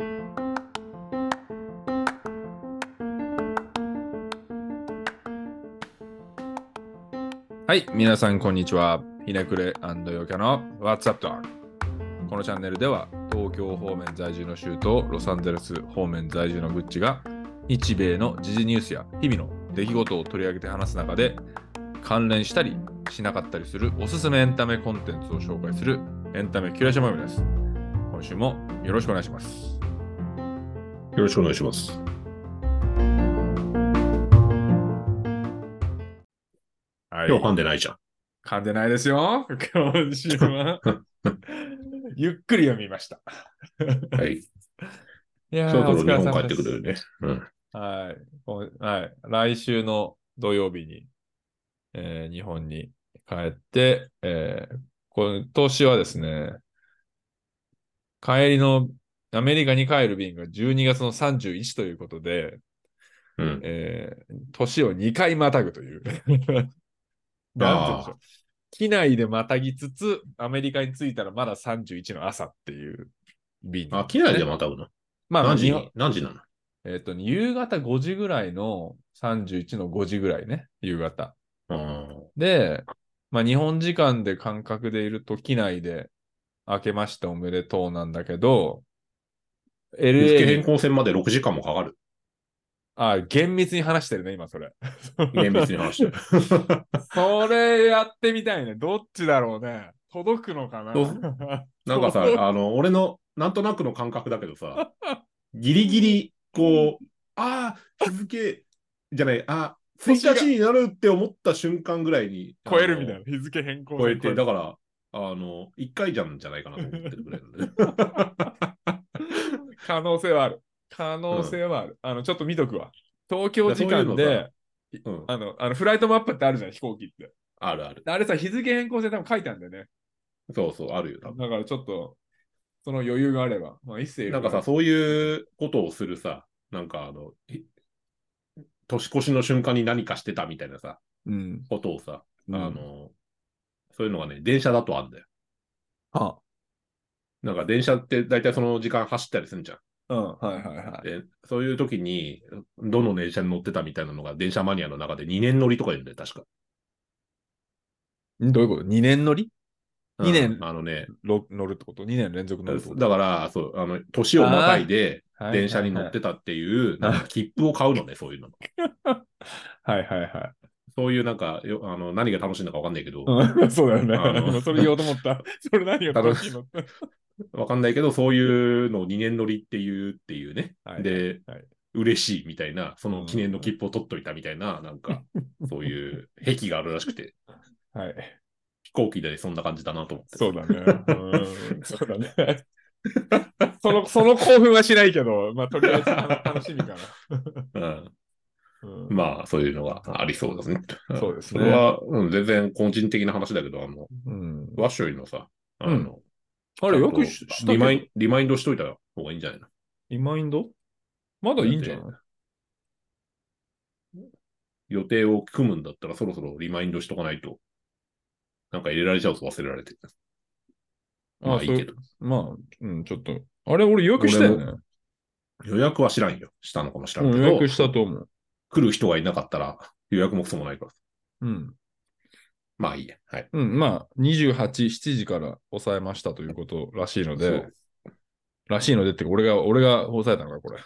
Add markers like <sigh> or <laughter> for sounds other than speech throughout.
はい、皆さん、こんにちは。ひねくれヨキャの What's Up Dog。このチャンネルでは、東京方面在住の州とロサンゼルス方面在住のグッチが、日米の時事ニュースや日々の出来事を取り上げて話す中で、関連したりしなかったりするおすすめエンタメコンテンツを紹介するエンタメキュレーション番組です。今週もよろしくお願いします。よろしくお願いします。はい今日噛んでないじゃん。噛んでないですよ。今週は。<laughs> ゆっくり読みました。はい。いやーそろそろ日本帰ってくるよね。うん。はい。はい。来週の土曜日に、えー日本に帰って、えー今年はですね、帰りのアメリカに帰る便が12月の31ということで、うん。えー年を2回またぐという。<laughs> なんて言うんでしょう。機内でまたぎつつ、アメリカに着いたらまだ31の朝っていう便、あ、機内でまたぐの？まあ、何時何時なの？えっ、と、夕方5時ぐらいの31の5時ぐらいね、夕方。あで、まあ、日本時間で感覚でいると、機内で明けましておめでとうなんだけど、あ。日付 LA 変に、更線まで6時間もかかる。あ、厳密に話してるね、今それ。厳密に話してる。<laughs> それやってみたいね。どっちだろうね。届くのかななんかさ、<laughs> あの、俺のなんとなくの感覚だけどさ、ギリギリ、こう、ああ、日付じゃない、あ1日になるって思った瞬間ぐらいに、超えるみたいな。な。日付変更超えて、だかから、あの、1回じゃんじゃないかなと思ってるぐらいなんで。<laughs> 可能性はある。可能性はある。あの、ちょっと見とくわ。東京時間で、うん、あの、あのフライトマップってあるじゃん、飛行機って。あるある。あれさ、日付変更線多分書いてあるんだよね。そうそう、あるよ、多分。だからちょっと、その余裕があれば、まあ一斉なんかさ、そういうことをするさ、なんかあの、い年越しの瞬間に何かしてたみたいなさ、うん。ことをさ、うんあの、そういうのがね、電車だとあんだよ。はなんか電車って大体その時間走ったりするんじゃん。あ、うん、はいはいはい。で、そういう時に、どの電車に乗ってたみたいなのが電車マニアの中で2年乗りとか言うんだよ、確か。んどういうこと ?2 年乗り？二年うんあのね、ろ乗るってこと ?2 年連続乗るってこと？だから、そう、あの、年をまたいではい電車に乗ってたっていう、なんか切符を買うのね、そういうの。<laughs> はいはいはい。そういうなんか、よあの何が楽しいのかわかんないけど、うん <laughs> そうだよあのね。<laughs> それ言おうと思った。<laughs> それ何が楽しいの？わかんないけど、そういうのを2年乗りっていうっていうね。はいで、はい嬉しいみたいな、その記念の切符を取っといたみたいな、なんか、そういう癖があるらしくて、はい。飛行機でそんな感じだなと思って。そうだね。うんそうだね。その、その興奮はしないけど、まあ、とりあえずあの楽しみかうん、な。うんまあ、そういうのがありそうですね。そうですねそれは、うん、全然個人的な話だけど、あの、うんワッショイのさ、あの、あれ、よくししたリマイン、リマインドしといた方がいいんじゃないの？リマインド？まだいいんじゃない？予定を組むんだったらそろそろリマインドしとかないと、なんか入れられちゃうと忘れられて。まあいいけど。まあ、うん、ちょっと。あれ、俺予約したよね。予約は知らんよ。したのかもしらんけど。うん予約したと思う。来る人がいなかったら予約もくそもないから。うん。まあいいや。はい。うん、まあ、28、7時から抑えましたということらしいのでそう、らしいのでってか、俺が、俺が抑えたのか、これ。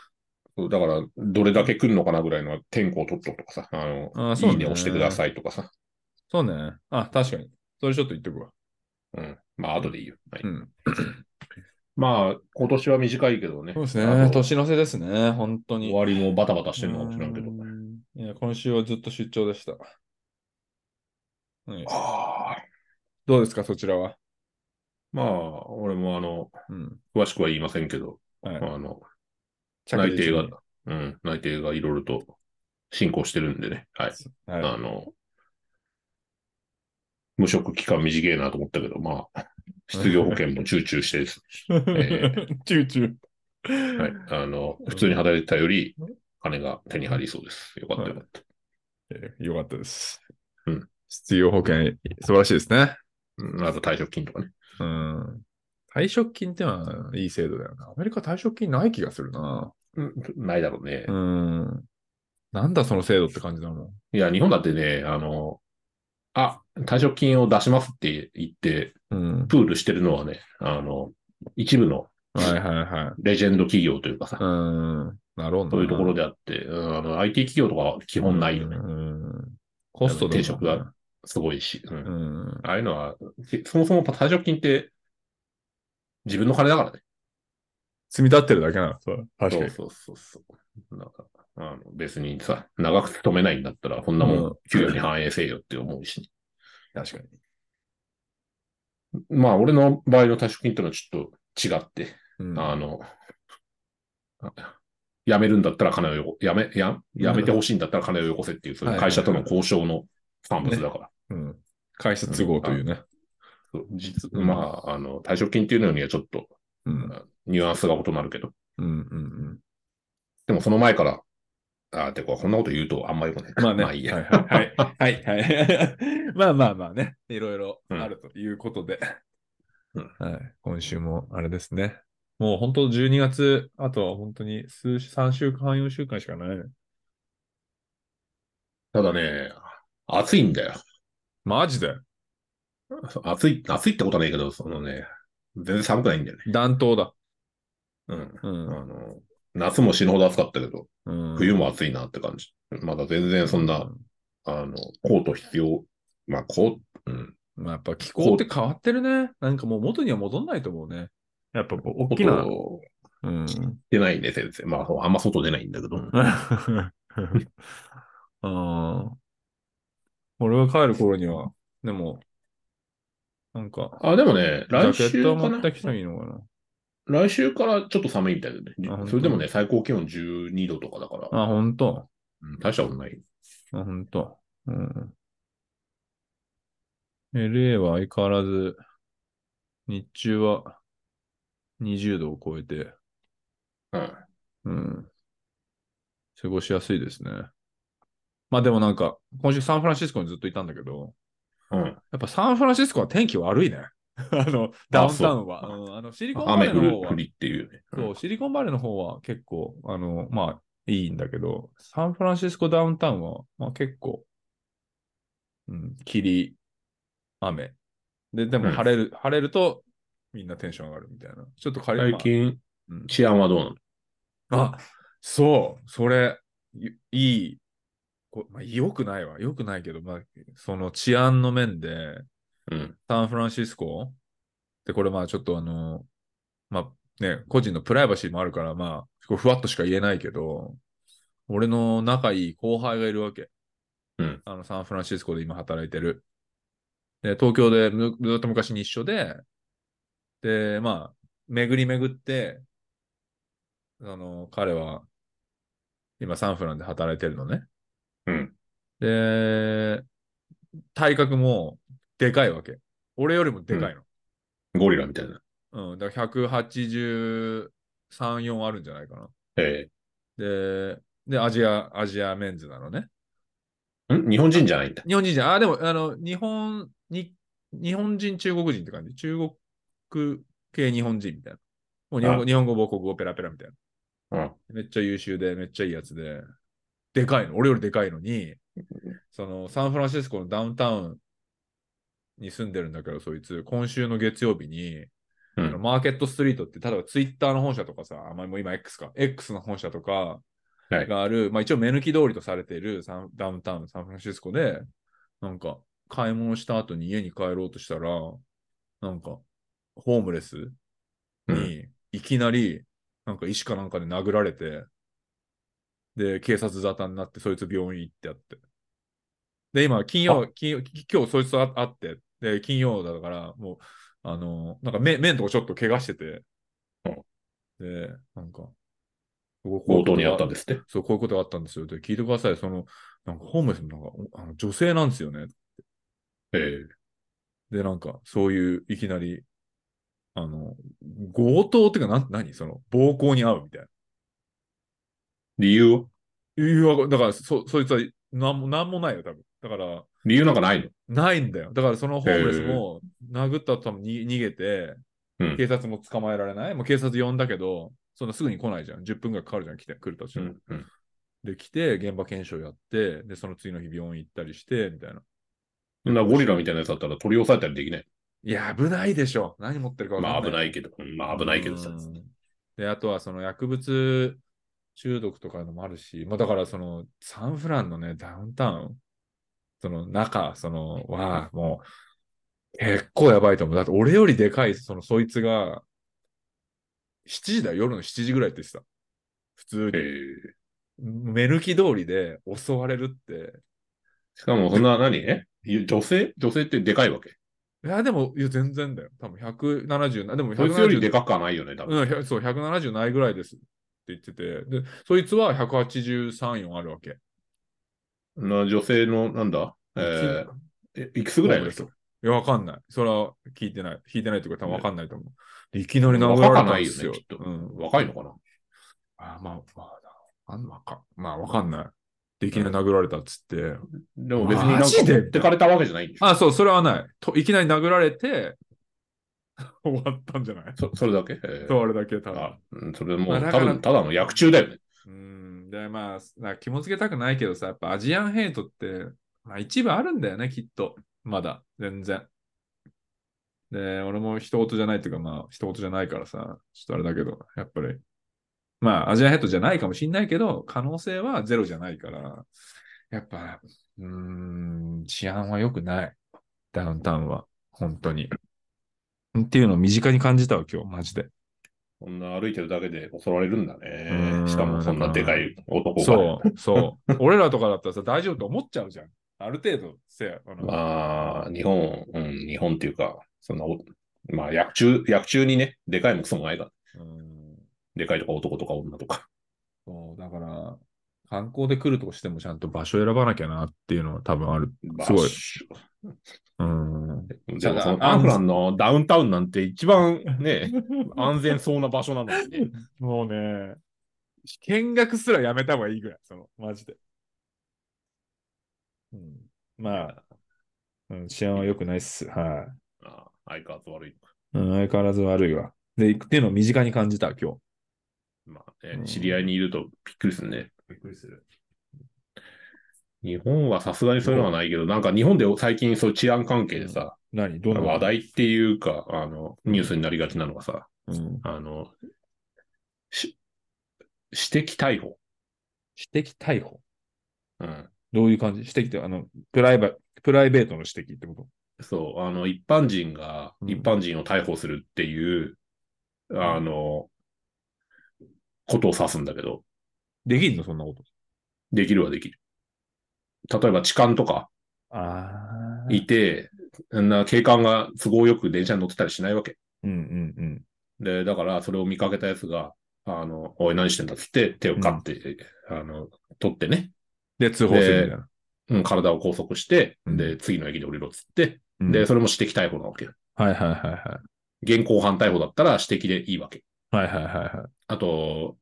だから、どれだけ来るのかなぐらいの天候を取っとくとかさ、あの、あーそうねいいね押してくださいとかさ。そうね。あ、確かに。それちょっと言っとくわ。うん。まあ後でいいよ。はい。うん。<clears throat> まあ、今年は短いけどね。そうですね。年の瀬ですね。本当に。終わりもバタバタしてるのかもしれんけど。今週はずっと出張でした。はい。どうですか、そちらは？まあ、俺もあの、うん。詳しくは言いませんけど、はい。あの、着内定がうん、内定がいろいろと進行してるんでね。はい。はあの、無職期間短いなと思ったけど、まあ、失業保険も集中してですい。<laughs> チューチュー。ね、はい。あの、普通に働いてたより、金が手に入りそうです。よかったよかった。えーよかったです。うん。失業保険、素晴らしいですね。うんあと退職金とかね。うん。退職金ってのはいい制度だよな。アメリカ退職金ない気がするな。うんないだろうね。うん。なんだその制度って感じだもん。いや、日本だってね、あの、あ、退職金を出しますって言って、うん。プールしてるのはね、あの、一部のはいはいはい。レジェンド企業というかさ、うん。なるほどな。そういうところであって、うんあの、IT 企業とかは基本ないよね。うん。コストだもん転職が。すごいし。うんうん。ああいうのは、けそもそも退職金って自分の金だからね。積み立ってるだけなの。そう。確かに。そうそうそう。なんか、あの別にさ、長く勤めないんだったら、こんなもうんん給与に反映せよって思うし、確かに。まあ、俺の場合の退職金ってのはちょっと違って、うんあの、あ辞めるんだったら金をよこ、辞め、や、辞めてほしいんだったら金をよこせっていう、そういう会社との交渉の産物だから。うん。会社都合というね。そう実うんまあ、あの、退職金っていうのにはちょっと、うん。ニュアンスが異なるけど、うんうんでもその前から、あーてか、こんなこと言うとあんまよくない。うん。まあね。まあいいや。はいはいはい。はいはい。<laughs> まあまあまあね。いろいろあるということで。うんはい。今週もあれですね。もう本当12月、あとは本当に数、3週間、4週間しかないね。ただね、暑いんだよ。マジで？暑い、暑いってことはないけど、そのね、全然寒くないんだよね。暖冬だ。うん。うん。あの、夏も死ぬほど暑かったけど、うん、冬も暑いなって感じ。まだ全然そんな、あの、コート必要。まあ、コート、うん。まあやっぱ気候って変わってるね。なんかもう元には戻んないと思うね。やっぱこう大きな。外うん。出ないね、先生。まあ、あんま外出ないんだけど。<laughs> ああ。俺が帰る頃には、でも、なんか、あ、でもね、ジャ来週ケットをかな持ってきたらいいのかな？来週からちょっと寒いみたいだねそれでもね、最高気温12度とかだから、あ、ほんと。うん大したことない。あ、ほんと。うん。LA は相変わらず、日中は20度を超えて、うん。うん。過ごしやすいですね。まあでもなんか、今週サンフランシスコにずっといたんだけど、うん。やっぱサンフランシスコは天気悪いね。<laughs> あの、ダウンタウンは。そううん、あのシリコンバレーの方は降、りっていうね。そう、シリコンバレーの方は結構、あの、まあ、いいんだけど、サンフランシスコダウンタウンは、まあ結構、うん、霧、雨。で、でもうん晴れる、晴れると、みんなテンション上がるみたいな。ちょっと仮最近、まあうん治安はどうなの？あ、そう、それ、いいい、こまあ、良くないわ。良くないけど、まあ、その治安の面で、うん。サンフランシスコ？で、これまあちょっとあの、まあね、個人のプライバシーもあるから、まあ、ふわっとしか言えないけど、俺の仲いい後輩がいるわけ。うんあの、サンフランシスコで今働いてる。で、東京でむずっと昔に一緒で、で、まあ、巡り巡って、あの、彼は、今サンフランで働いてるのね。うん。で、体格もでかいわけ。俺よりもでかいの。ゴリラみたいな。うん、だから183、4あるんじゃないかな。えで、で、アジア、アジアメンズなのね。えん？日本人じゃないんだ。日本人じゃん。あ、でも、あの、日本に、日本人、中国人って感じ？中国系日本人みたいな。もう日本語、あ日本語、母国語、ペラペラみたいうん。な。めっちゃ優秀で、めっちゃいいやつで。でかいの。俺よりでかいのに、その、サンフランシスコのダウンタウンに住んでるんだけど、そいつ、今週の月曜日に、うんマーケットストリートって、例えばツイッターの本社とかさ、あまあ、もう今 X か、X の本社とかはいがある、まあ一応目抜き通りとされているサンダウンタウン、サンフランシスコで、なんか買い物した後に家に帰ろうとしたら、なんかホームレスにいきなり、なんか石かなんかで殴られて、で、警察沙汰になって、そいつ病院行ってやって。で、今、金曜、金曜、き今日そいつと会って、で、金曜だから、もう、あの、なんか目、目のとこちょっと怪我してて、で、なんか、強盗にあったんですって？そう、こういうことがあったんですよ。で、聞いてください。その、なんかホームレスのなんかおあの女性なんですよね。えで、なんか、そういう、いきなり、あの、強盗っていうか、なん、何？その、暴行に遭うみたいな。理由はいや、だから、そ、そいつは、なんも、なんもないよ、多分。だから、理由なんかないの？ないんだよ。だから、そのホームレスも、殴った後多分に逃げて、うん警察も捕まえられない。もう警察呼んだけど、そんなすぐに来ないじゃん。10分ぐらいかかるじゃん、来て、来るとしても。うん。うん。で、来て、現場検証やって、で、その次の日病院行ったりして、みたいな。なゴリラみたいなやつだったら取り押さえたりできない？いや、危ないでしょ。何持ってるか分かんない。まあ危ないけど、うんまあ危ないけどさ。うんで、あとはその薬物中毒とかのもあるし、まあだからそのサンフランのね、ダウンタウン、その中、その、は、もう、結構やばいと思う。だって俺よりでかい、そのそいつが、7時だよ、夜の7時ぐらいって言ってた。普通えに。ー目抜き通りで襲われるって。しかもそんな何？え？女性？女性ってでかいわけ？いや、でも、いや、全然だよ。多分170な、でもそいつより170でかくはないよね、多分。うん、そう、170ないぐらいですって言ってて、で、そいつは183、4あるわけ。な女性の、なんだ？えーえいくつぐらいの人？いや、わかんない。それは聞いてない。聞いてないというか、多分わかんないと思う。でいきなり殴られたんですよ。若かないよねきっとうん。若いのかな？あまあ、まあ、あまあ、わかんない。で、いきなり殴られたっつって。でも別になんか持ってかれたわけじゃないあ、そう、それはない。といきなり殴られて、<laughs> 終わったんじゃない？そそれだけ、えーそう、あれだけ、多分。あうんそれもう、まあ多分ただの薬中だよね。うん。で、まあ、な気もつけたくないけどさ、やっぱアジアンヘイトって、まあ一部あるんだよね、きっと。まだ、全然。で、俺も人事じゃないっていうか、まあ、人事じゃないからさ、ちょっとあれだけど、やっぱり。まあ、アジアンヘイトじゃないかもしんないけど、可能性はゼロじゃないから、やっぱ、うーん、治安は良くない。ダウンタウンは。本当に。っていうのを身近に感じたわ、今日、マジで。こんな歩いてるだけで襲われるんだうね。んしかもそんなでかい男が。そう、そう。<laughs> 俺らとかだったらさ、大丈夫と思っちゃうじゃん。ある程度、せや。あのまあ、日本、うん、日本っていうか、そんなお、まあ、薬中、薬中にね、でかいもクソもないから。うん、でかいとか男とか女とか。そう、だから、観光で来るとしてもちゃんと場所選ばなきゃなっていうのは多分ある。すごい。うん。でじゃあもそのアンフランのダウンタウンなんて一番ね、<laughs> 安全そうな場所なのにね。もうね、見学すらやめた方がいいぐらい、その、マジで。うん、まあ、うん、治安は良くないっす。はい、あ相変わらず悪い。うん。相変わらず悪いわ。で、行くっていうのを身近に感じた、今日。まあねうん、知り合いにいるとびっくりするね。びっくりする。日本はさすがにそういうのはないけど、なんか日本で最近そう治安関係でさ、何？どんな？話題っていうか、あの、ニュースになりがちなのがさ、うん。あの、し指摘逮捕。指摘逮捕？うん。どういう感じ？指摘って、あの、プライバ、プライベートの指摘ってこと？そう、あの、一般人がうん一般人を逮捕するっていう、あの、ことを指すんだけど、できんの？そんなこと。できるはできる。例えば痴漢とか。いて、んな警官が都合よく電車に乗ってたりしないわけ。うんうんうん。で、だからそれを見かけたやつが、あの、おい何してんだっつって手をカッて、あの、取ってね、で、通報するみたいな。うん、体を拘束して、うんで、次の駅で降りろっつって、うんで、それも指摘逮捕なわけよ。はいはいはいは現行犯逮捕だったら指摘でいいわけ。い。はいはいはいはあと、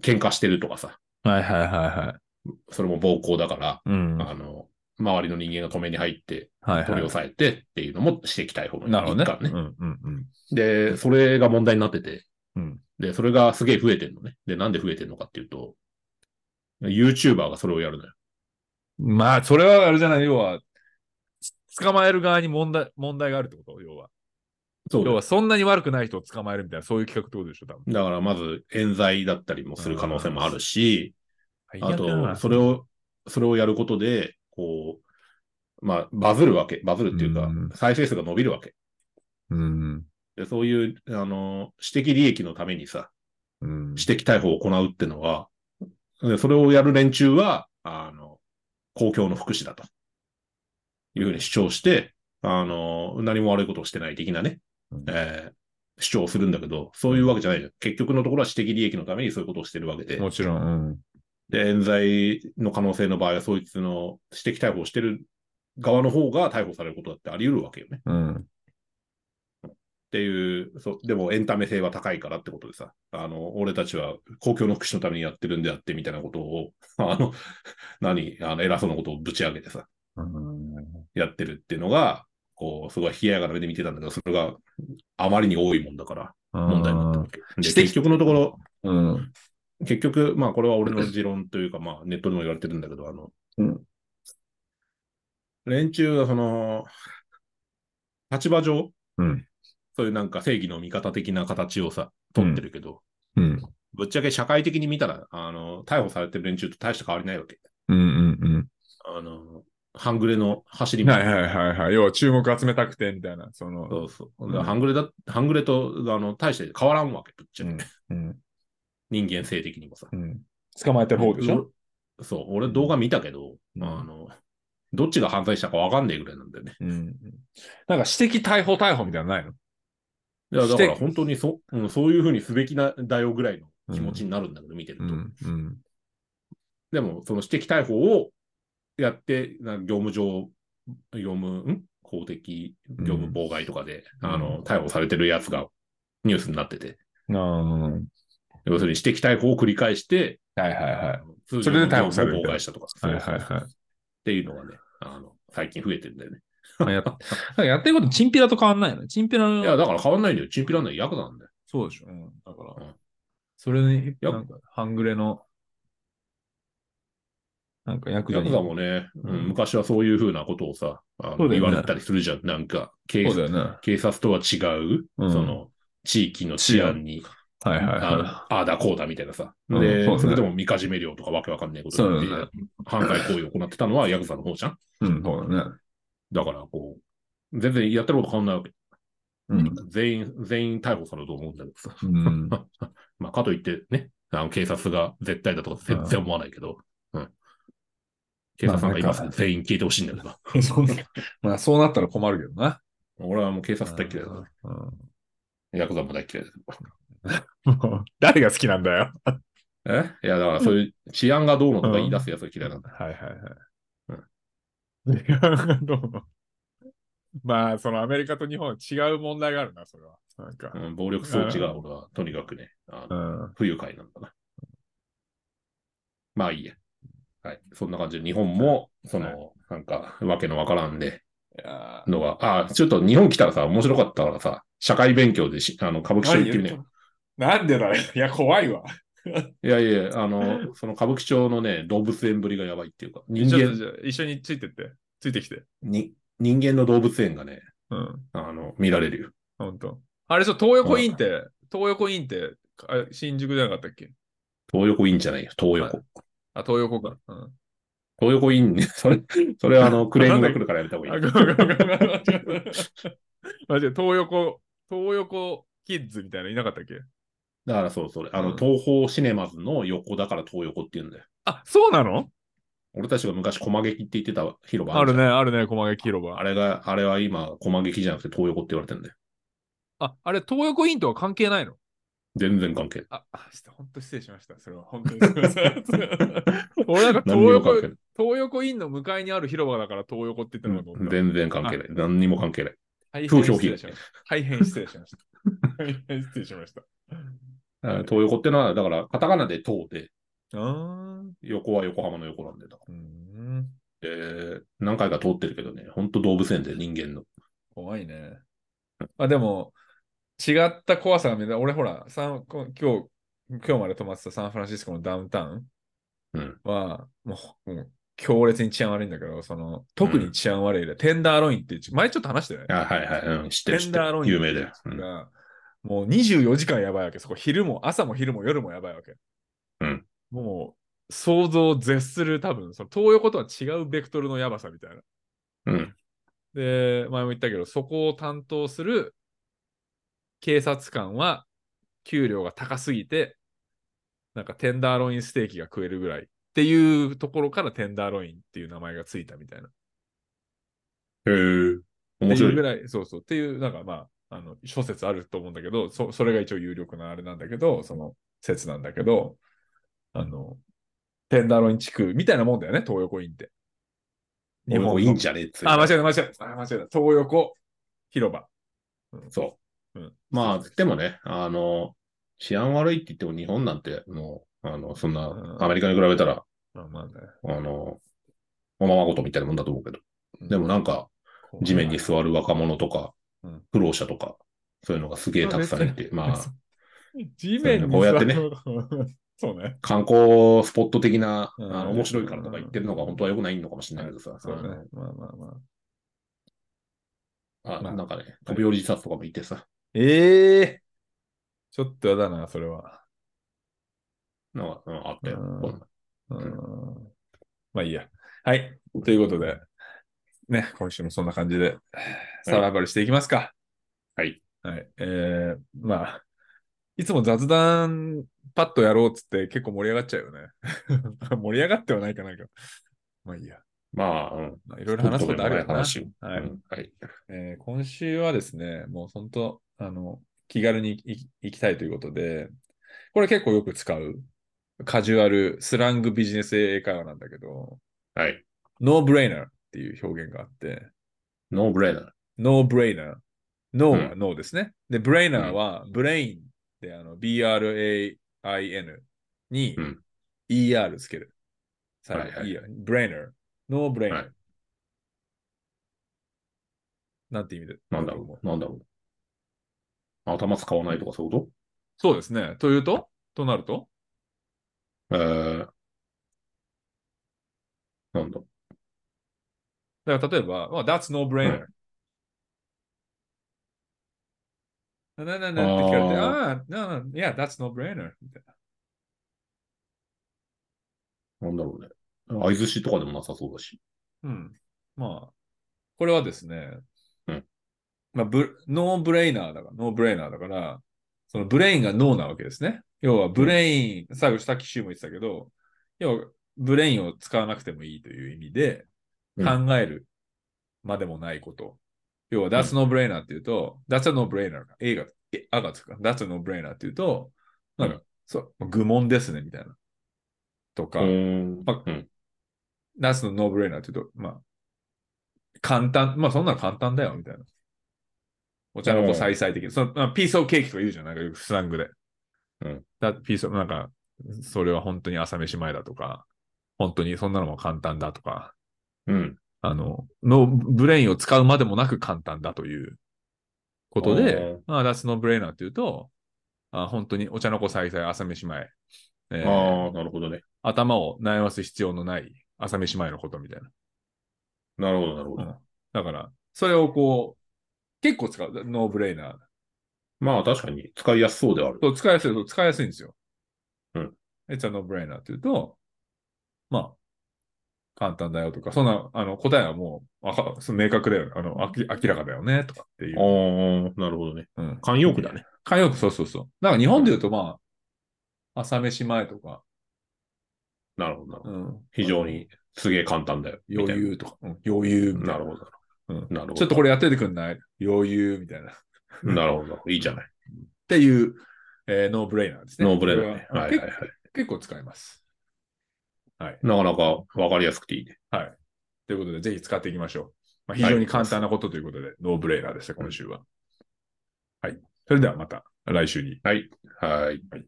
喧嘩してるとかさ、い。はいはいはいはい。それも暴行だから、うん。あの、周りの人間が止めに入って。取り押さえてっていうのも指摘逮捕のなるほどね。一環ね。うんうんうん。で、それが問題になってて、うん。で、それがすげえ増えてんのね。で、なんで増えてんのかっていうと、YouTuber がそれをやるのよ。まあ、それはあれじゃない、要は、捕まえる側に問題、問題があるってこと？要は。そう要は、そんなに悪くない人を捕まえるみたいな、そういう企画ってことでしょ、多分。だからまず冤罪だったりもする可能性もあるし、あと、それ、を、それをやることで、こう、まあ、バズるわけ。バズるっていうかうん、再生数が伸びるわけ。うん。でそういう、あの、私的利益のためにさ、うん。私的逮捕を行うってのは、でそれをやる連中は、あの、公共の福祉だと。いうふうに主張して、あの、何も悪いことをしてない的なね、うんえー主張をするんだけど、そういうわけじゃないじゃん。結局のところは私的利益のためにそういうことをしてるわけで。もちろん。うん。で、冤罪の可能性の場合は、そいつの指摘逮捕をしてる側の方が逮捕されることだってあり得るわけよね。うん。っていう、そう、でもエンタメ性は高いからってことでさ、あの、俺たちは公共の福祉のためにやってるんであってみたいなことを、<laughs> あの、何、あの、偉そうなことをぶち上げてさ、うんやってるっていうのが、こう、すごい冷ややかな目で見てたんだけど、それがあまりに多いもんだから、問問題になったわけ。で、結局のところ、うん。結局、まあこれは俺の持論というか、まあネットでも言われてるんだけど、あの、うん連中がその、立場上、うんそういうなんか正義の味方的な形をさ、取ってるけど、うん。ぶっちゃけ社会的に見たら、あの、逮捕されてる連中と大した変わりないわけ。うんうんあの、半グレの走りうん。みたな。はいいはいはいはい。要は注目集めたくてみたいな。その。そうそう。うんだから半グレだ、半グレと、あの、大して変わらんわけ、ぶっちゃけ。うん。うん。人間性的にもさ。うん。捕まえてる方でしょ？そう、俺動画見たけど、うんあの、どっちが犯罪したかわかんねえぐらいなんだよね。うん。なんか指摘逮捕逮捕みたいなのないの？いや、だしてから本当にそ,、うん、そういうふうにすべきなだよぐらいの気持ちになるんだけど、見てると。うん。うん。でも、その指摘逮捕をやって、な業務上、業務、ん？公的業務妨害とかで、うんあの、逮捕されてるやつがニュースになってて、あ要するに指摘逮捕を繰り返して、はいは通それで逮捕される妨害したとか、い。はいはいはい。っていうのがね、あの、最近増えてるんだよね。まあやっやってることチンピラと変わんないのチンピラのいや、だから変わんないんだよ。チンピラの役なんだよ。そうでしょ。うん。だから、うんそれに、半グレの、なんかヤクザに。ヤクザもね、うんうん昔はそういうふうなことをさ、言われたりするじゃん。なんか警ね。はい警察とは違う、うんその、地域の治安に、はいあのはああだこうだみたいなさ。うんで、そねそれでもみかじめ料とかわけわかんないことで、ね犯罪行為を行ってたのはヤクザの方じゃん。い。うん、そうだね。だから、こう、全然やってること変わんないわけ。うん。全員、全員逮捕されると思うんだけどさ。うん。<laughs> まあ、かといってね、あの警察が絶対だとか全然思わないけど、うん。警察なんか今全員消えてほしいんだけど、<laughs> そうまあ、そうなったら困るけどな。俺はもう警察大嫌いだから、うんヤクザも大嫌いだけ誰が好きなんだよ。<laughs> え？いや、だからそういう治安がどうのとか言い出すやつが嫌いなんだ。はいはいはい。いやどうもまあ、そのアメリカと日本は違う問題があるな、それは。なんか。うん、暴力装置が俺はとにかくね、あうのん。不愉快なんだな。まあいいや。はい。そんな感じで日本も、その、なんか、わけのわからんで、のが、ああ、ちょっと日本来たらさ、面白かったからさ、社会勉強でし、あの、歌舞伎町行ってみね。なんでだよ。いや、怖いわ。いやいや、あの、その歌舞伎町のね、動物園ぶりがやばいっていうか、人間、一緒についてって。ついてきて。に人間の動物園がね、うん。あの、見られるよ。本当。あれ、そう、東横インって、東横インって、あ新宿じゃなかったっけ？東横インじゃないよ、東横。はいあ、東横か。うん。東横イン。ね、<laughs> それ、それはあの、クレームが来るからやめた方がいあ、い。マジで東横、東横キッズみたいなのいなかったっけ？だからそう、それ、あの、うん。東宝シネマズの横だから東横って言うんだよ。あ、そうなの？俺たちが昔、駒劇って言ってた広場あるね、あるね、駒劇広場。あれが、あれは今、駒劇じゃなくて東横って言われてんだよ。あ、あれ、東横インとは関係ないの？全然関係ない。あ、本当失礼しました。それは本当に。<laughs> 俺なんか東横。東横インの向かいにある広場だから東横って言ってるのかと思った。全然関係ない。何にも関係ない。大風評被害。大変失礼しました。大変失礼しました。<laughs> あ東横ってのは、だから、カタカナで東で、横は横浜の横なんで、だか。ら。で、何回か通ってるけどね、ほんと動物園で人間の。怖いね。あ、でも、違った怖さが見えた。俺ほら、サンこ今日、今日まで泊まってたサンフランシスコのダウンタウンうんは、もう、もう強烈に治安悪いんだけど、その、特に治安悪いで、テンダーロインって前ちょっと話したよね。あはいはい、うん、知ってる。テンダーロイン有名だよ。うんが、もう24時間やばいわけ。そこ昼も、朝も昼も夜もやばいわけ。うんもう、想像を絶する多分、その東横とは違うベクトルのやばさみたいな。うん。で、前も言ったけど、そこを担当する警察官は、給料が高すぎて、なんかテンダーロインステーキが食えるぐらいっていうところからテンダーロインっていう名前がついたみたいな。へえ。面白い。ぐらい、そうそう。っていう、なんかまあ、あの、諸説あると思うんだけど、そそれが一応有力なあれなんだけど、その説なんだけど、あの、テンダーロイン地区みたいなもんだよね、東横インって。日本いいんじゃねえあ、間違えた、間違えた。あ、間違えた。東横広場。そう。うんまあ、でもね、あの、治安悪いって言っても日本なんて、もう、あの、そんなう、んアメリカに比べたら、まあまあね。あの、おままごとみたいなもんだと思うけど。でもなんか、地面に座る若者とかうん、苦労者とか、そういうのがすげえたくさんいて、まあ、地面にこうやってね。<laughs> そうね。観光スポット的な、うんあの面白いからとか言ってるのが本当は良くないのかもしれないけどさ、そうね。まあまあまあ。あなんかね、飛び降り自殺とかもいてさ、ええちょっとやだな、それは。なんか、うんあったよ。うんまあいいや。はい。ということで、ね、今週もそんな感じで、サバイバルしていきますか。はい。はい。えー、まあ、いつも雑談パッとやろうっつって結構盛り上がっちゃうよね。<laughs> 盛り上がってはないかないか。まあいいや。まあ、うん。まあ、いろいろ話すことあるよな。話をはいうんはい。えー今週はですね、もう本当、あの、気軽に行きたいということで、これ結構よく使うカジュアルスラングビジネス英会話なんだけど、はい。 no brainer っていう表現があって、 no brainer。no brainer。no はうん no ですね。で、 brainer は brain であの B-R-A-I-N にうん ER つける。最後はいはい ER ブレイナー。ノーブレイナー。はいなんて意味でなんだろう？なんだろう？頭使わないとかそういうこそうですね。というと？となると？とえー、なんだ？だから例えば、well, that's no brainer. ななななって聞かれて、ああ、な、いや、that's no brainer. みたいなんだろうね。相づちとかでもなさそうだし。な。うん。まあ、これはですね、うんまあ、ブ no brainer だから、 no brainer だから、その brain が no なわけですね。要は、 brain、最後、さっきシューも言ってたけど、要は、 brain を使わなくてもいいという意味で、うん考えるまでもないこと。要は、that's no brainer っていうと、that's a no brainer が、A が、え、 a がつくか、that's a no brainer っていうと、なんか、うんそう、愚問ですね、みたいな。とか。まうん。that's no brainer っていうと、まあ、簡単、まあそんなの簡単だよ、みたいな。お茶の子さいさい的に。その、まあ、 piece of cake とか言うじゃん、なんかよくスラングで。うん。だ piece of、なんか、それは本当に朝飯前だとか、本当にそんなのも簡単だとか、うん。あの、の brain を使うまでもなく簡単だということで、ああ、that's no brainer っていうと、あ本当にお茶の子さいさい朝飯前、えーああ、なるほどね。頭を悩ます必要のない朝飯前のことみたいな。なるほど、なるほど。うんだから、それをこう、結構使う。ノーブレイナー。まあ確かに使いやすそうではある。そう使いやすい、使いやすいんですよ。うん。It's a no brainer って言うと、まあ、簡単だよとか、そんな、あの、答えはもう、わかその明確だよ。あの、あき明らかだよね、とかっていう。ああ、なるほどね。うん。慣用句だね。慣用句、そうそうそう。だから日本で言うと、まあ、朝飯前とか、なるほど、なるほど。うん。非常にすげえ簡単だよ。余裕とか、うん、余裕みたいな。なるほど。うんなるほど。ちょっとこれやっててくんない？余裕みたいな。っなるほど。いいじゃない。ていう、えー no brainer ですね。 no brainer ね。これはいはいはい。結構使います。はい。なかなかわかりやすくていいね。はい。ということで、ぜひ使っていきましょう。まあ、非常に簡単なことということで、 no brainer でした、今週は。はい。それではまた来週に。はい。はい。はい。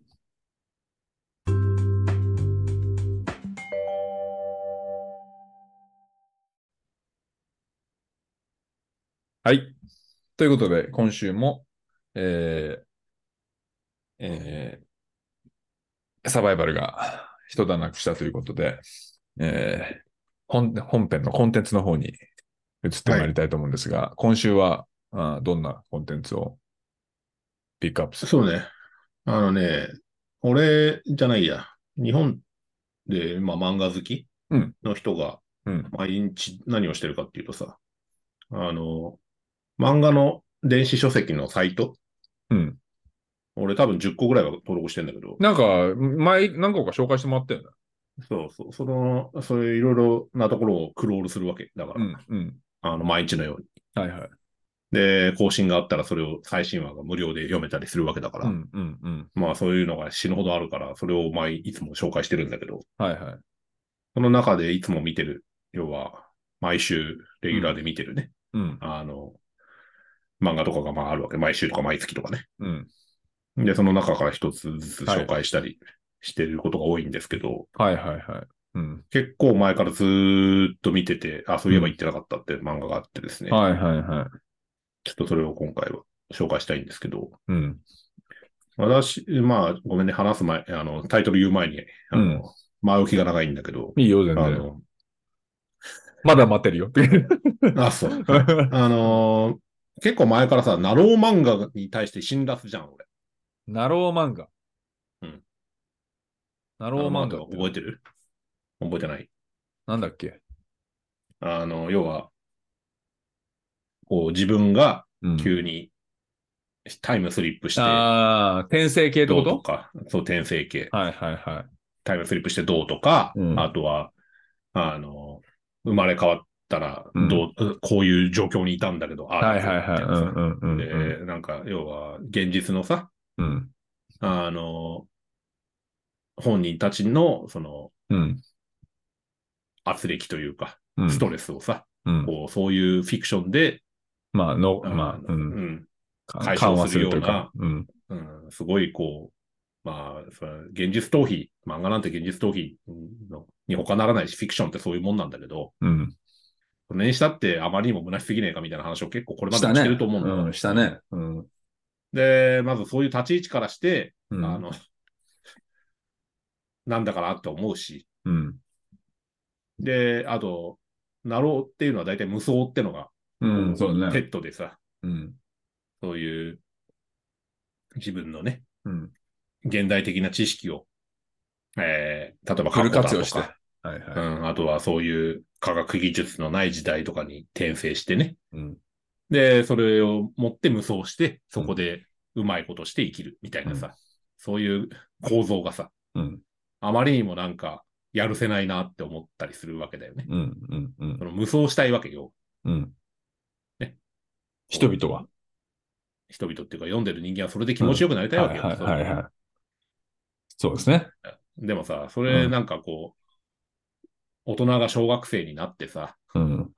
ということで、今週も、えーえーサバイバルが一段落したということで、えー本本編のコンテンツの方に移ってまいりたいと思うんですが、今週はあーどんなコンテンツをピックアップする？そうね。あのね、俺じゃないや。日本で、まあ、漫画好きうんの人がうん。毎日何をしてるかっていうとさ、あの、漫画の電子書籍のサイト、うん。俺多分10個ぐらいは登録してんだけど、なんか、前、何個か紹介してもらったよね。そうそう、その、そういういろいろなところをクロールするわけ。だから、うん。うん。あの、毎日のように。はいはい。で、更新があったらそれを最新話が無料で読めたりするわけだから、うん。うん。うん。まあそういうのが死ぬほどあるから、それを毎、いつも紹介してるんだけど、はいはい。その中でいつも見てる、要は、毎週レギュラーで見てるね、うん。あの、漫画とかがまああるわけ。毎週とか毎月とかね。うん。で、その中から一つずつ紹介したりしてることが多いんですけど、はいはいはい。うん。結構前からずーっと見てて、あ、そういえば言ってなかったって漫画があってですね。はいはいはい。ちょっとそれを今回は紹介したいんですけど、うん。私、まあ、ごめんね、話す前、あの、タイトル言う前に、あの、うん前置きが長いんだけど、いいよ、全然。まだ待ってるよ。あ、そう。あのー結構前からさ、なろう漫画に対して辛辣じゃん、俺。なろう漫画。うん。ナロー漫画覚えてる？覚えてない？なんだっけ？あの、要は、こう、自分がうん。急にタイムスリップして、ああ、転生系ってどこと？うとか、そう、転生系、はいはいはい。タイムスリップしてどうとか、うんあとは、あの、生まれ変わったらうんどう、こういう状況にいたんだけど、ああはいはいはい。うんうんうんうん。で、なんか、要は、現実のさ、うん。あの、本人たちの、その、うん。圧力というか、うん。ストレスをさ、うん。こう、そういうフィクションで、まあ、の、まあ、う。うん解消するよか。うん。うん、すごいこう、まあ、それ現実逃避、漫画なんて現実逃避のに他ならないし、フィクションってそういうもんなんだけど、うん。それにしたってあまりにも虚しすぎねえかみたいな話を結構これま。でもしてると思うんだようん、したね。うん。で、まずそういう立ち位置からして、うんあの、<laughs> なんだかなって思うし、うん。で、あと、ナローっていうのは大体無双ってのが、うん、そうだペね。ットでさ、うん。そういう自分のね、うん。現代的な知識を、えー、例えばフル過去だ活用して。はいはい。うん、あとはそういう科学技術のない時代とかに転生してね。うん。で、それを持って無双して、そこでうまいことして生きるみたいなさ、そういう構造がさ、うん。あまりにもなんか、やるせないなって思ったりするわけだよね。うん。うん。うんそ。の無双したいわけよ。うん。ね。人々は？人々っていうか読んでる人間はそれで気持ちよくなりたいわけよ。はいはいはいはい。そうですね。でもさ、それなんかこう、大人が小学生になってさ、うん。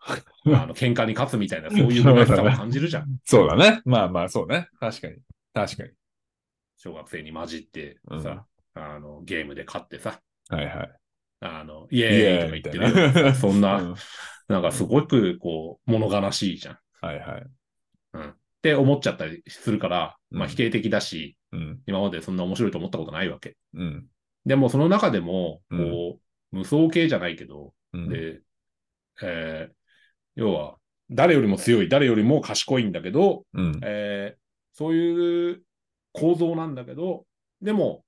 あの喧嘩に勝つみたいな、そういう虚しさを感じるじゃん。<laughs> そうだね。まあまあ、そうね。確かに。確かに。小学生に混じってさ、あのゲームで勝ってさ、はいはい。あのイエーイとか言ってるようなさそんうな、んなんかすごくこう、物悲しいじゃん。はいはい。って思っちゃったりするから、まあうん否定的だし、うん。今までそんな面白いと思ったことないわけ。うん。でもその中でも、うんこう、無双系じゃないけど、うん。で、えー要は、誰よりも強い、誰よりも賢いんだけど、うん。えーそういう構造なんだけど、でも、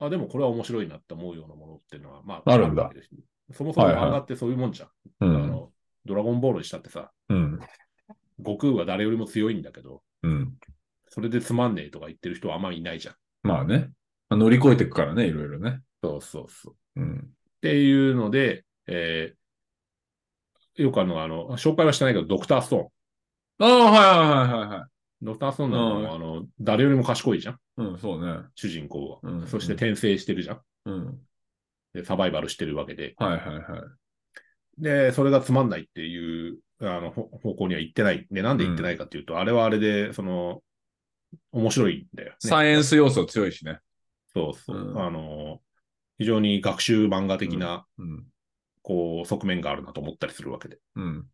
あ、でもこれは面白いなって思うようなものっていうのは、まあ、あるんだそもそも漫画ってそういうもんじゃん。うあん。の、ドラゴンボールにしたってさ、うん。悟空は誰よりも強いんだけど、うん。それでつまんねえとか言ってる人はあんまりいないじゃん。まあね。まあ乗り越えていくからね、いろいろね。そうそうそう。うん。っていうので、えーよくあの、あの、紹介はしてないけど、ドクターストああ、はいはいはいはい。ドクターストーンなんかうんも、あの、誰よりも賢いじゃん。うん、そうね。主人公は。うんそして転生してるじゃん。うん。で、サバイバルしてるわけで。はいはいはい。で、それがつまんないっていう、あの、ほ方向には行ってない。で、なんで行ってないかっていうと、あれはあれで、その、面白いんだよ、ね。サイエンス要素強いしね。そうそう。うんあの、非常に学習漫画的な、うん。こう、側面があるなと思ったりするわけで。うん。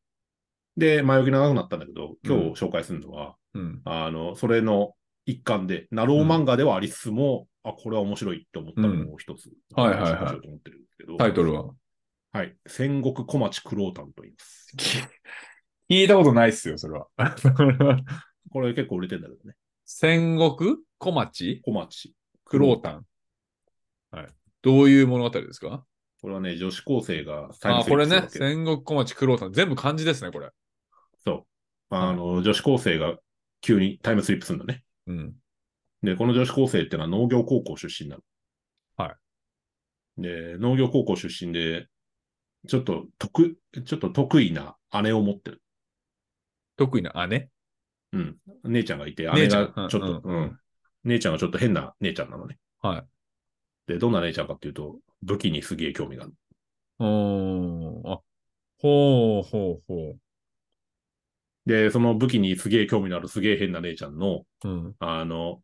で、前置き長くなったんだけど、今日紹介するのは、うん。あの、それの一環で、ナロー漫画ではありつつも、あ、これは面白いって思ったのを一つ、はいはいはいタイトルは？はい。戦国小町九郎丹と言います。聞いたことないっすよ、それは。<laughs> これ結構売れてんだけどね。戦国小町？小町。クロータン。はい。どういう物語ですか？これはね、女子高生がタイあ、これね。戦国小町クロータン。全部漢字ですね、これ。そう。あの、女子高生が急にタイムスリップするんだね。うん。で、この女子高生ってのは農業高校出身なの。。はいで、農業高校出身で、ちょっと得、ちょっと得意な姉を持ってる。得意な姉？うん。姉ちゃんがいて、姉ちゃん姉がちょっと、うんうん。姉ちゃんがちょっと変な姉ちゃんなのね。はい。で、どんな姉ちゃんかっていうと、武器にすげえ興味がある。うーん。あ、ほうほうほで、その武器にすげえ興味のあるすげえ変な姉ちゃんの、う。うん。あの、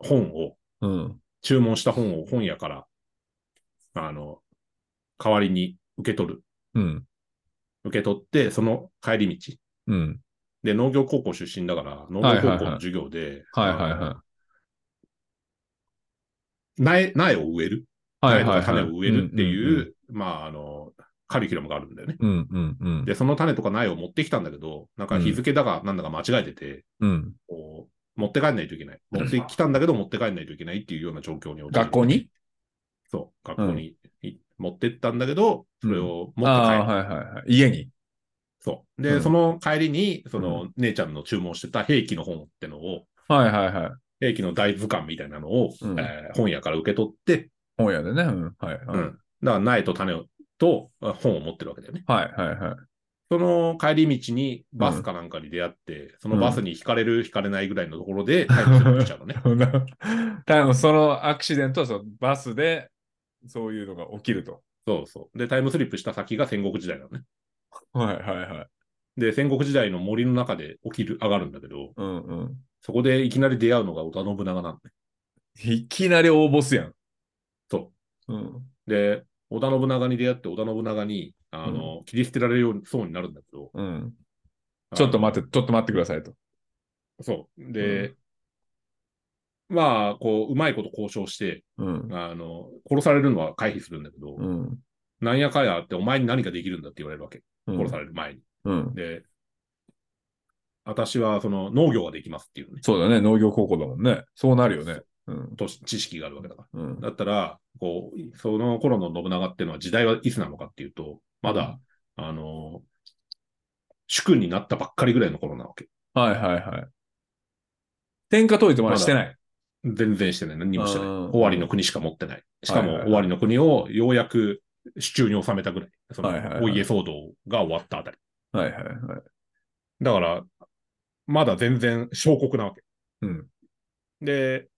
本を、うん。注文した本を本屋から、あの、代わりに受け取る。うん。受け取って、その帰り道。うん。で、農業高校出身だから、農業高校の授業で、はいはいは苗、苗を植える？い。はいはいはい。種を植えるってうんいう、まあ、あの、カリキュラムがあるんだよね。うんうんうん。で、その種とか苗を持ってきたんだけど、なんか日付だかなんだか間違えてて、うん。こう持って帰んないといけない。持ってきたんだけど持って帰んないといけないっていうような状況に陥る学校に？そう、学校にい持ってったんだけど、それを持って帰る。はいはいはい。家に？そう。で、うんその帰りに、その姉ちゃんの注文してた兵器の本ってのを、はいはいはい。兵器の大図鑑みたいなのを、うんえー本屋から受け取って、本屋でね。うん。はいはい。うん。だから苗と種をとあ本を持ってるわけだよね。はいはいはい。その帰り道にバスかなんかに出会って、そのバスに引かれる、引かれないぐらいのところでタイムスリップしちゃうのね。多分そのアクシデントはそのバスでそういうのが起きると。そうそう。で、タイムスリップした先が戦国時代なのね。はいはいはい。で、戦国時代の森の中で起きる、上がるんだけど、うんうん。そこでいきなり出会うのが織田信長なのね。いきなり大ボスやん。そうん。う。で、織田信長に出会って織田信長に、あの、切り捨てられるようそうになるんだけど、うん。ちょっと待って、ちょっと待ってくださいと。そう。で、まあ、こう、うまいこと交渉して、うん。あの、殺されるのは回避するんだけど、うん。なんやかやってお前に何ができるんだって言われるわけ。うん殺される前に。うん。で、私はその農業ができますっていうね、そうだね。農業高校だもんね。そうなるよね。うん。と知識があるわけだから。うん。だったら、こう、その頃の信長っていうのは時代はいつなのかっていうと、まだ、あの、主君になったばっかりぐらいの頃なわけ。はいはいはい。天下統一まだしてない。全然してない。何にもしてない。うん終わりの国しか持ってない。しかも、終わりの国をようやく手中に収めたぐらい。その、お家騒動が終わったあたり。はいはいはい。だから、まだ全然小国なわけ。うん。で、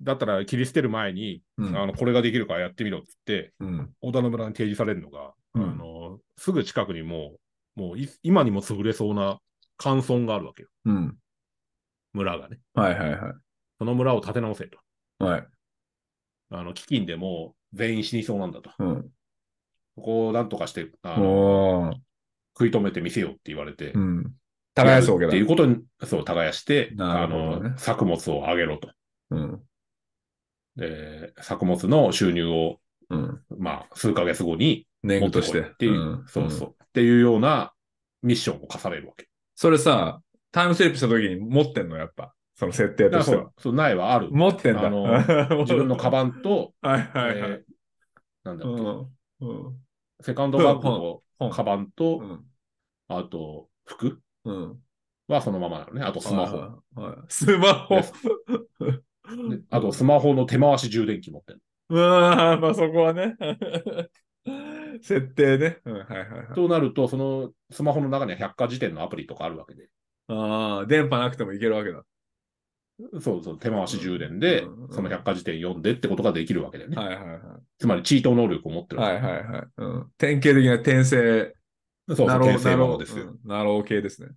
だったら切り捨てる前に、うんあのこれができるからやってみろって言って、うん。織田信長に提示されるのが、うんあのすぐ近くにもう、もうい今にも優れそうな寒村があるわけよ。うん。村がね。はいはいはい。その村を立て直せと。はい。あの、飢饉でもう全員死にそうなんだと。うん。ここをなんとかして、あの。食い止めてみせようって言われて、うん。耕すわけだってい。うことに、そう、耕して、ねの、作物を上げろと。うん。で、作物の収入を、うん。まあ、数ヶ月後に年貢として。っていう、んそうそう、っていうようなミッションを課されるわけ。それさ、タイムスリップした時に持ってんの、やっぱ。その設定としてはそう。、そう苗はある。持ってんだ。あの <laughs> 自分のカバンと、はいはいはい。えーなんだうっけ、ん。うん。セカンドバッグと本カバンと、うん。あと服うん。はそのままなのね。あとスマホ。はいはい。スマホ。であとスマホの手回し充電器持ってる。うわーまあそこはね。<laughs> 設定ね。うん、はいはいはい。となると、そのスマホの中には百科事典のアプリとかあるわけで。ああ、電波なくてもいけるわけだ。そうそう、手回し充電でうんうん、その百科事典読んでってことができるわけだよね。はいはいはい。つまり、チート能力を持ってる。はいはいはい。うん、典型的な転生、そうそう、転生ものですよ。うんナロー系ですね。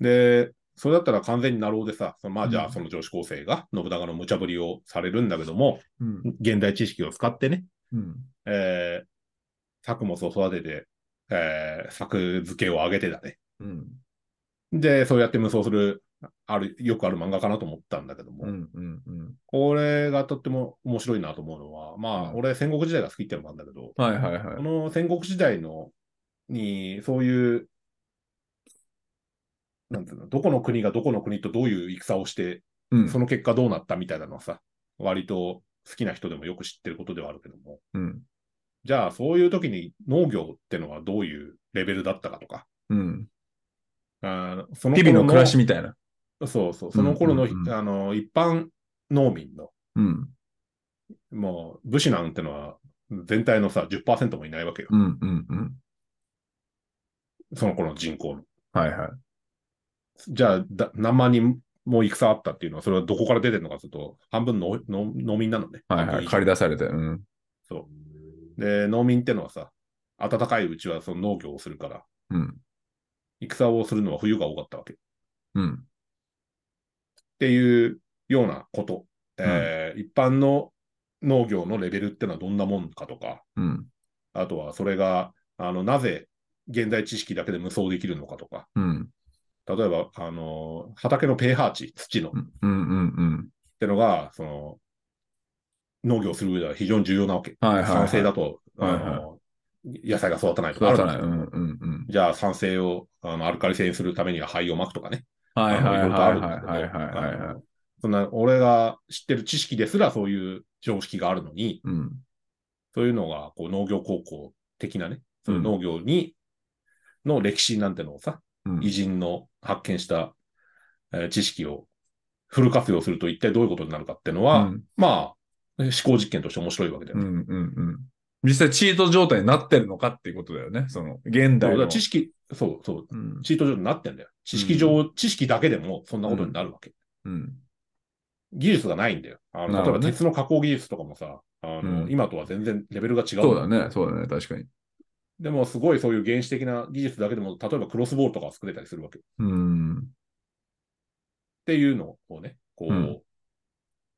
で、それだったら完全にナローでさ、そのまあじゃうんあその女子高生が信長の無茶ぶりをされるんだけども、うん。現代知識を使ってね、うん。えー作物を育てて、えー作付けを上げてだね。うん。で、そうやって無双する、ある、よくある漫画かなと思ったんだけども、うん。うん。うん。これがとっても面白いなと思うのは、まあ、うん俺戦国時代が好きっていうのもあるんだけど、はいはいはい。この戦国時代の、に、そういう、なんていうの、どこの国がどこの国とどういう戦をして、うん。その結果どうなったみたいなのはさ、割と好きな人でもよく知ってることではあるけども、うん。じゃあそういう時に農業ってのはどういうレベルだったかとか、うん。あーその日々の暮らしみたいな。そうそう、その頃の、うんうんうんあの一般農民の、うん。もう武士なんてのは全体のさ、10%もいないわけよ。うん。うん。うん。その頃の人口の。はいはい。じゃあだ、何万人も戦あったっていうのは、それはどこから出てるのかというと、半分のの農民なのね。はいはい。借り出されて。うん。そう。で、農民ってのはさ、暖かいうちはその農業をするから、うん。戦をするのは冬が多かったわけ。っうん。ていうようなこと。えー一般の農業のレベルってのはどんなもんかとか、うん。あとはそれが、あの、なぜ現代知識だけで無双できるのかとか、うん。例えば、あの、畑の pH 値、土の、っうんうんうんてのが、その、農業する上では非常に重要なわけ。はいはいはい酸性だと、あはいの、野菜が育たないうん。とかあ。るんだけどうんうんうん。じゃあ酸性をあのアルカリ性にするためには灰をまくとかね。はいはいはいはいはいはいそんな、俺が知ってる知識ですらそういう常識があるのに、うん。そういうのがこう農業高校的なね、そういううん農業に、の歴史なんてのをさ、うん偉人の発見した、えー知識をフル活用すると一体どういうことになるかっていうのは、うんまあ、思考実験として面白いわけだよね。うんうんうん。実際チート状態になってるのかっていうことだよね。その、現代の。知識、そうそう、うん。チート上になってんだよ。知識上、知識だけでもそんなことになるわけ。うん。技術がないんだよ。あの例えば鉄の加工技術とかもさ、あのうん今とは全然レベルが違う。そうだね。そうだね。確かに。でもすごいそういう原始的な技術だけでも、例えばクロスボールとか作れたりするわけ。っうん。ていうのをね、こう、うん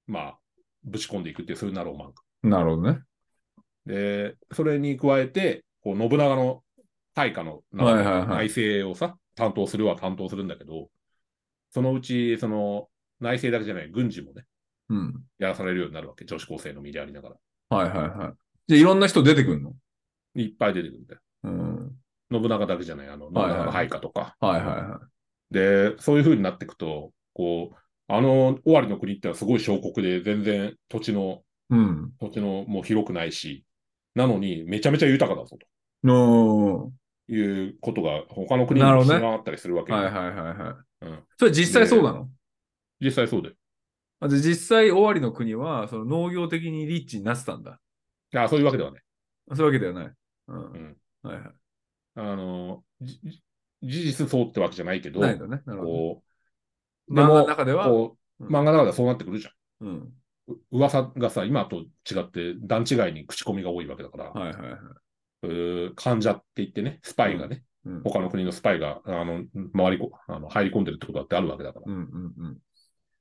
まあ、ぶち込んでいくっていう、そういうなロマン。なるほどね。で、それに加えて、こう、信長の大化の内政をさ、担当するは担当するんだけど、そのうち、その、内政だけじゃない軍事もね、うん。やらされるようになるわけ。女子高生の身でありながら。はいはいはい。じゃあいろんな人出てくるの？いっぱい出てくるんだよ。うん。信長だけじゃない、あの、信長の配下とか。はいはいはで、そういう風になっていくと、こう、あの、尾張の国ってのはすごい小国で、全然土地の、い。うん。土地のもう広くないし、なのにめちゃめちゃ豊かだぞのということが他の国にもなるほどね広がったりするわけ。はいはいはいはい。うん、それ実際そうなの？実際そうだよ。あで実際、尾張の国は、その農業的にリッチになってたんだ。あそういうわけではない。そういうわけではない。うん。うんはいはい。あの、じ事実そうってわけじゃないけど、ないんだね。なるほど漫画の中では、漫画の中ではそうなってくるじゃん。うん。う噂がさ、今と違って段違いに口コミが多いわけだから、はいはいはい。患者って言ってね、スパイがね、うん。他の国のスパイが、あの、周りこ、あの、入り込んでるってことだってあるわけだから、うんうんうん。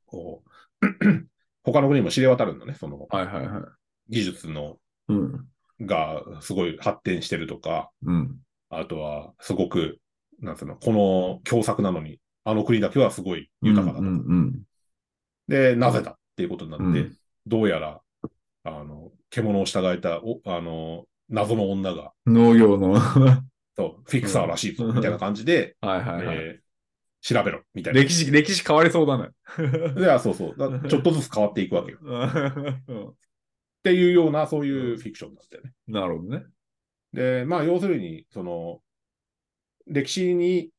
こう、<clears throat> 他の国にも知れ渡るんだね、その、はいはいはい。技術の、うん。がすごい発展してるとか、うん。あとは、すごく、なんつうの、この共作なのに、あの国だけはすごい豊かだと。うんうんで、なぜだっていうことになって、うんどうやら、あの、獣を従えた、お、あの、謎の女が、うん。農業の。はそう、フィクサーらしいぞ、うんみたいな感じで、いはいはい。えー調べろ、みたいな。歴史、歴史変わりそうだね。で、あそうそう。だ <laughs> ちょっとずつ変わっていくわけよ。っうんていうような、そういうフィクションなんだよね。なるほどね。で、まあ、要するに、その、歴史に、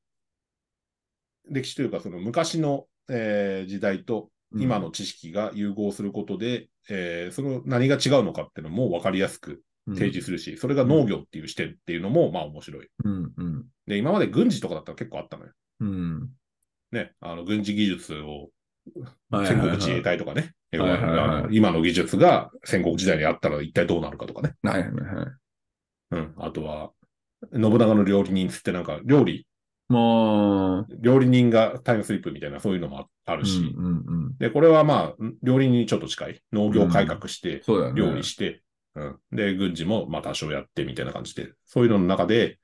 歴史というか、その昔の、えー時代と今の知識が融合することで、えーその何が違うのかっていうのも分かりやすく提示するし、それが農業っていう視点っていうのも、まあ面白い。うんうんで、今まで軍事とかだったら結構あったのよ。うん。ね、あの、軍事技術をはいはいはい戦国自衛隊とかね、要ははいはいはいあの今の技術が戦国時代にあったら一体どうなるかとかね。はいはいはい。うん。あとは、信長の料理人つってなんか、料理、も料理人がタイムスリップみたいなそういうのもああう、るし、うんうんうん。で、これはまあ、料理人にちょっと近い。農業改革して。料理して、うん。で、軍事もまあ多少やってみたいな感じで、そういうのの中で、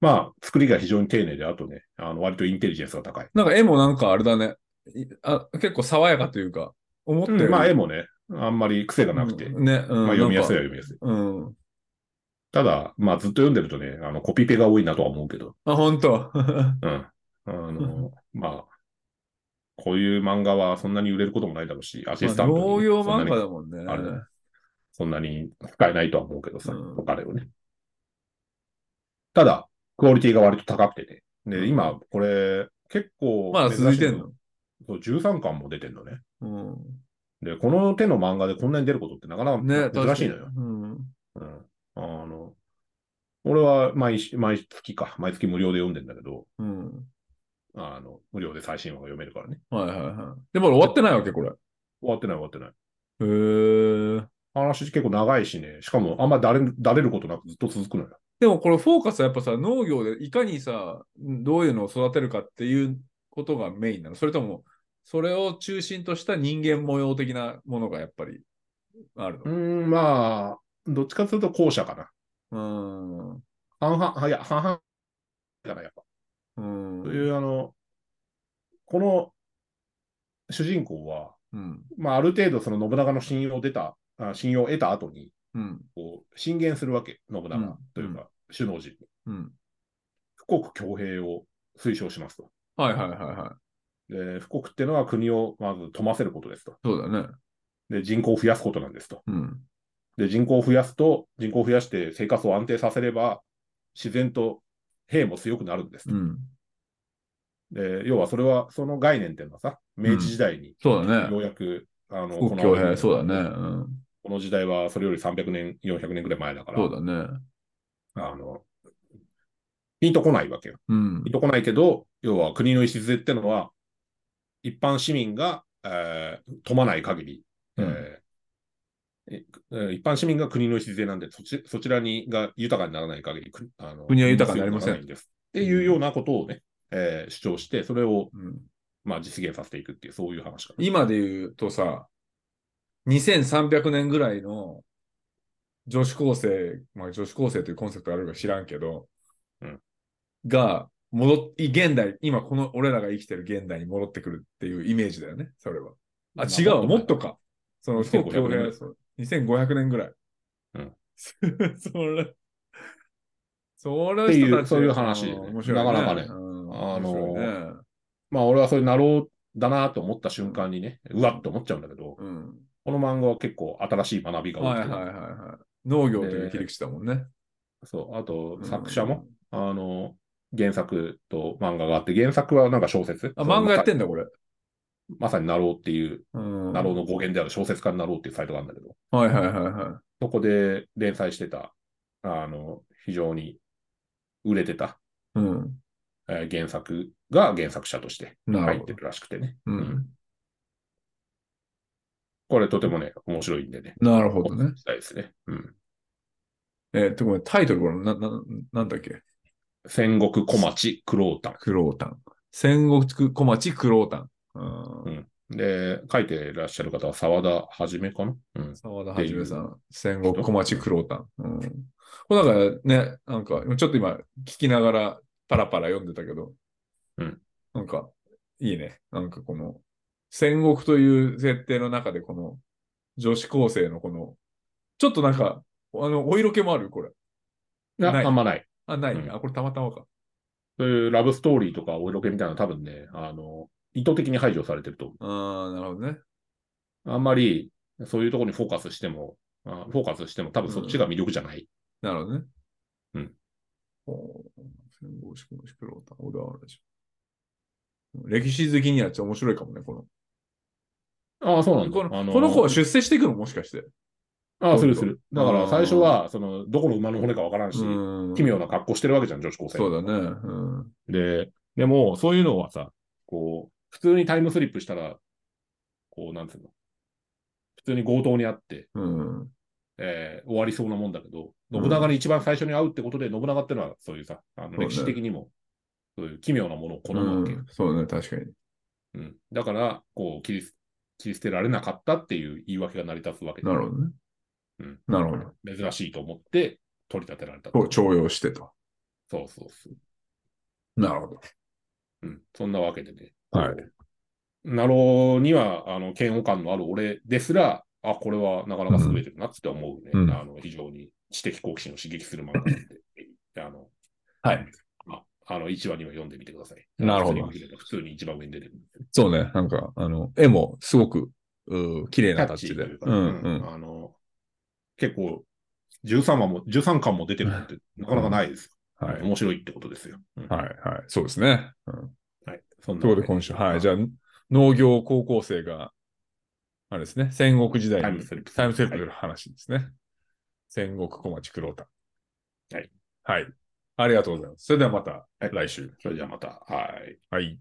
まあ、作りが非常に丁寧で、あとね、あの割とインテリジェンスが高い。なんか絵もなんかあれだね。いあ結構爽やかというか、思ったよりうんまあ、絵もね、あんまり癖がなくて、うんね、うんまあ、読みやすいは読みやすい。うん。ただ、まあ、ずっと読んでるとね、あの、コピペが多いなとは思うけど、あ、本当？うん。あの、まあ、こういう漫画はそんなに売れることもないだろうし、アシスタントに農業漫画だもんね。あるそんなに使えないとは思うけどさ、うんお金をね。ただ、クオリティが割と高くてね。で、今、これ、結構、まだ続いてんの？そう、13巻も出てんのね。うん。で、この手の漫画でこんなに出ることってなかなね、か珍しいのよ。確かにうん。うん。あの、俺は毎し毎月か、毎月無料で読んでんだけど、うん。あの、無料で最新話が読めるからね。はいはいはい。でも終わってないわけ、これ。終わってない終わってない。へー。話結構長いしね、しかもあんまだれだれることなくずっと続くのよ。でもこれフォーカスはやっぱさ、農業でいかにさ、どういうのを育てるかっていうことがメインなのそれとも、それを中心とした人間模様的なものがやっぱりあるの、うーん、まあ、どっちかというと後者かな。うん。半々、あいや、半々かな、やっぱ。うん。という、あの、この主人公は、うん。まあ、ある程度、その信長の信用を出た、あ信用を得た後に、うん。こう、進言するわけ、信うん長というか、首脳陣に。うん。富国強兵を推奨しますと。はいはいはいはい。で、富国っていうのは国をまず富ませることですと。そうだね。で、人口を増やすことなんですと。うん。で、人口を増やすと、人口を増やして生活を安定させれば、自然と兵も強くなるんですと。うん。で、要はそれは、その概念っていうのはさ、明治時代にそうだね。ようやく、あの、国境兵、そうだね。うん。この時代はそれより300年、400年ぐらい前だから、そうだね。あの、ピンとこないわけよ。うんピン。とこないけど、要は国の礎ってのは、一般市民が、えー、富まない限り、うんえーえー一般市民が国の礎なんで、そちそちらにが豊かにならない限り、くあの国は豊かになりません。っていうようなことをね、えー主張して、それを、うんまあ、実現させていくっていう、そういう話かな。今で言うとさ、2300年ぐらいの女子高生、まあ女子高生というコンセプトあるか知らんけど、うんが戻っ、現代、今この俺らが生きてる現代に戻ってくるっていうイメージだよね、それは。あ、まあ違う、もっとか。その、2500東京年ぐらいそう2500年ぐらい。うん。<laughs> それ、それっていそういう話うん面白い、ね。なかなかねうんあのねまあ、俺はそれなろうだなと思った瞬間にね、うわっと思っちゃうんだけど、うん。この漫画は結構新しい学びがはい起きてる。はいはいはい。農業という切り口だもんね。そう。あと、うん作者も、あの、原作と漫画があって、原作はなんか小説？あ、漫画やってんんだ、これ。まさになろうっていう、うん。なろうの語源である小説家になろうっていうサイトがあるんだけど、はいはいはいはそこで連載してた、あの、非常に売れてた、い。うん。えー原作が原作者として入ってるらしくてね。ううんん。これとてもね、面白いんでね。なるほどね。したいですね。うん。えー、と、ごめん、タイトルこれ、な、な、なんだっけ？戦国小町クロータン。クロータン。戦国小町クロータン。うんうんで、書いてらっしゃる方は沢田はじめかな？うん。沢田はじめさん。戦国小町クロータン。うん。これなんかね、なんか、ちょっと今、聞きながらパラパラ読んでたけど、うん。なんか、いいね。なんかこの、戦国という設定の中で、この、女子高生のこの、ちょっとなんか、あの、お色気もあるこれ。いや、ないあんまない。あ、ない、うんあ、これたまたまか。そういうラブストーリーとかお色気みたいなの多分ね、あの、意図的に排除されてると思ああ、なるほどね。う。あんまり、そういうところにフォーカスしても、あフォーカスしても多分そっちが魅力じゃない。なるほどね。うん。おー戦国小町クロータン、小田原でしょ。歴史好きにはちょっと面白いかもね、この。ああ、そうなんだ。このあのこの子は出世していくの？もしかして。ああ、するする。だから最初は、その、どこの馬の骨かわからんし、うん奇妙な格好してるわけじゃん、女子高生。そうだね。うん。で、でも、そういうのはさ、こう、普通にタイムスリップしたら、こう、なんつうの？普通に強盗にあって、うん。えー終わりそうなもんだけど、うん信長に一番最初に会うってことで、信長ってのはそういうさ、あの歴史的にも、そういう奇妙なものを好むわけよ。うんそうだね、確かに。うんだから、こう切り、切り捨てられなかったっていう言い訳が成り立つわけでなるほどね。うんなるほど。珍しいと思って取り立てられたこう徴用してと。そうそうそう。なるほど。うん、そんなわけでね。はいこう。ナロには、あの、嫌悪感のある俺ですら、あ、これはなかなか優れてるなって思うね。うんあの、非常に知的好奇心を刺激する漫画なんで、あの、はい。ああの、1話には読んでみてください。なるほど普通に一番上に出てくる。そうね、なんか、あの、絵もすごく、うー綺麗なタッチで。うんうんうん。あの、結構、13話も、13巻も出てるなんて、なかなかないです。はい。面白いってことですよ。うんはい、はい。そうですね。うん。はい。そんということで今週、はい。じゃあ、農業高校生が、あれですね、戦国時代にタイムスリップタイムスリップする話ですね。戦国小町黒田。はい。はい。ありがとうございます。それではまたはい来週。それじゃあまた、はい。はい。